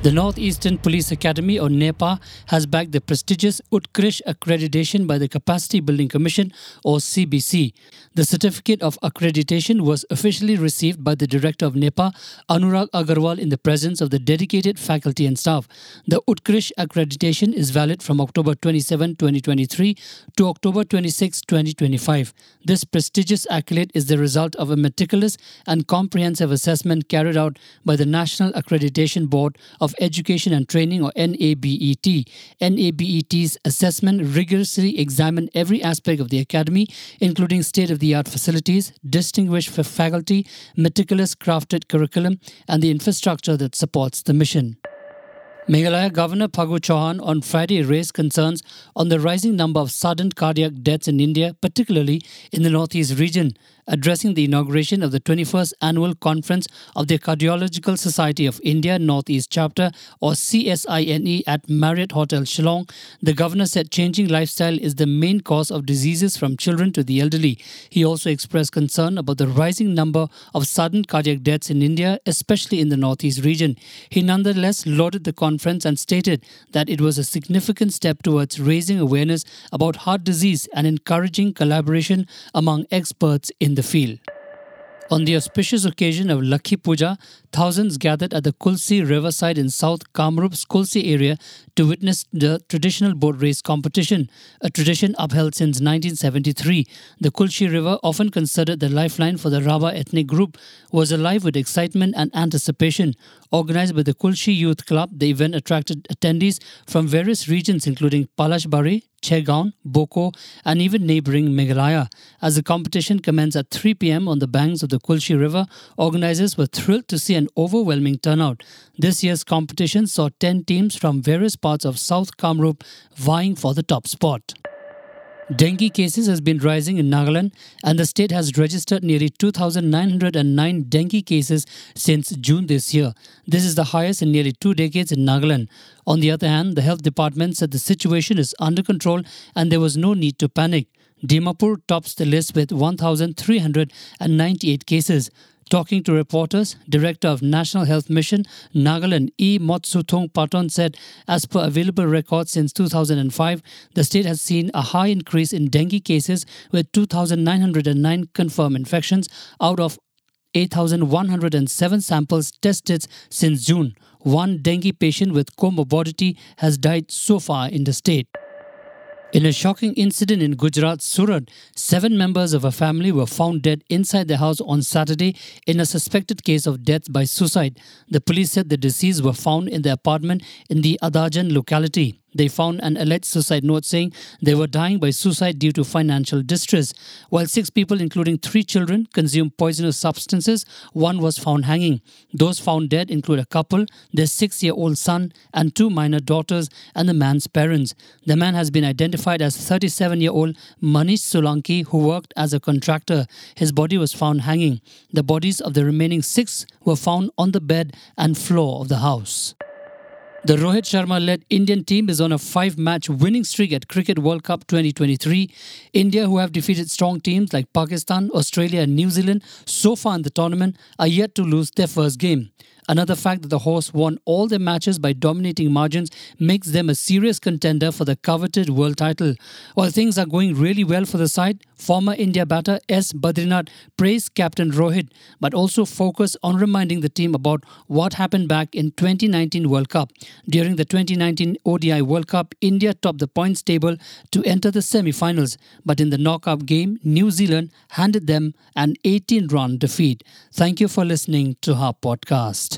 The Northeastern Police Academy, or NEPA, has backed the prestigious Utkrish accreditation by the Capacity Building Commission, or CBC. The certificate of accreditation was officially received by the director of NEPA, Anurag Agarwal, in the presence of the dedicated faculty and staff. The Utkrish accreditation is valid from October 27, 2023 to October 26, 2025. This prestigious accolade is the result of a meticulous and comprehensive assessment carried out by the National Accreditation Board of of Education and Training, or NABET. NABET's assessment rigorously examined every aspect of the academy, including state of the art facilities, distinguished faculty, meticulous crafted curriculum, and the infrastructure that supports the mission. Meghalaya Governor Phagu Chauhan on Friday raised concerns on the rising number of sudden cardiac deaths in India, particularly in the northeast region addressing the inauguration of the 21st Annual Conference of the Cardiological Society of India Northeast Chapter or CSINE at Marriott Hotel Shillong, the governor said changing lifestyle is the main cause of diseases from children to the elderly. He also expressed concern about the rising number of sudden cardiac deaths in India, especially in the Northeast region. He nonetheless lauded the conference and stated that it was a significant step towards raising awareness about heart disease and encouraging collaboration among experts in the field. On the auspicious occasion of Lakhi Puja, thousands gathered at the Kulsi riverside in South Kamrup's Kulsi area to witness the traditional boat race competition, a tradition upheld since 1973. The Kulsi River, often considered the lifeline for the Rabha ethnic group, was alive with excitement and anticipation. Organized by the Kulsi Youth Club, the event attracted attendees from various regions including Palashbari, Chaygaon, Boko, and even neighboring Meghalaya. As the competition commenced at 3 pm on the banks of the Kulshi River, organizers were thrilled to see an overwhelming turnout. This year's competition saw 10 teams from various parts of South Kamrup vying for the top spot. Dengue cases has been rising in Nagaland and the state has registered nearly 2,909 dengue cases since June this year. This is the highest in nearly two decades in Nagaland. On the other hand, the health department said the situation is under control and there was no need to panic. Dimapur tops the list with 1,398 cases. Talking to reporters, Director of National Health Mission, Nagaland E. Motsuthong Paton said, as per available records since 2005, the state has seen a high increase in dengue cases with 2,909 confirmed infections out of 8,107 samples tested since June. One dengue patient with comorbidity has died so far in the state. In a shocking incident in Gujarat, Surat, seven members of a family were found dead inside the house on Saturday in a suspected case of death by suicide. The police said the deceased were found in the apartment in the Adajan locality. They found an alleged suicide note saying they were dying by suicide due to financial distress. While six people, including three children, consumed poisonous substances, one was found hanging. Those found dead include a couple, their six year old son, and two minor daughters, and the man's parents. The man has been identified as 37 year old Manish Solanki, who worked as a contractor. His body was found hanging. The bodies of the remaining six were found on the bed and floor of the house. The Rohit Sharma led Indian team is on a five match winning streak at Cricket World Cup 2023. India, who have defeated strong teams like Pakistan, Australia, and New Zealand so far in the tournament, are yet to lose their first game. Another fact that the horse won all their matches by dominating margins makes them a serious contender for the coveted world title. While things are going really well for the side, former India batter S. Badrinath praised captain Rohit, but also focused on reminding the team about what happened back in 2019 World Cup. During the 2019 ODI World Cup, India topped the points table to enter the semi-finals, but in the knockout game, New Zealand handed them an 18-run defeat. Thank you for listening to our podcast.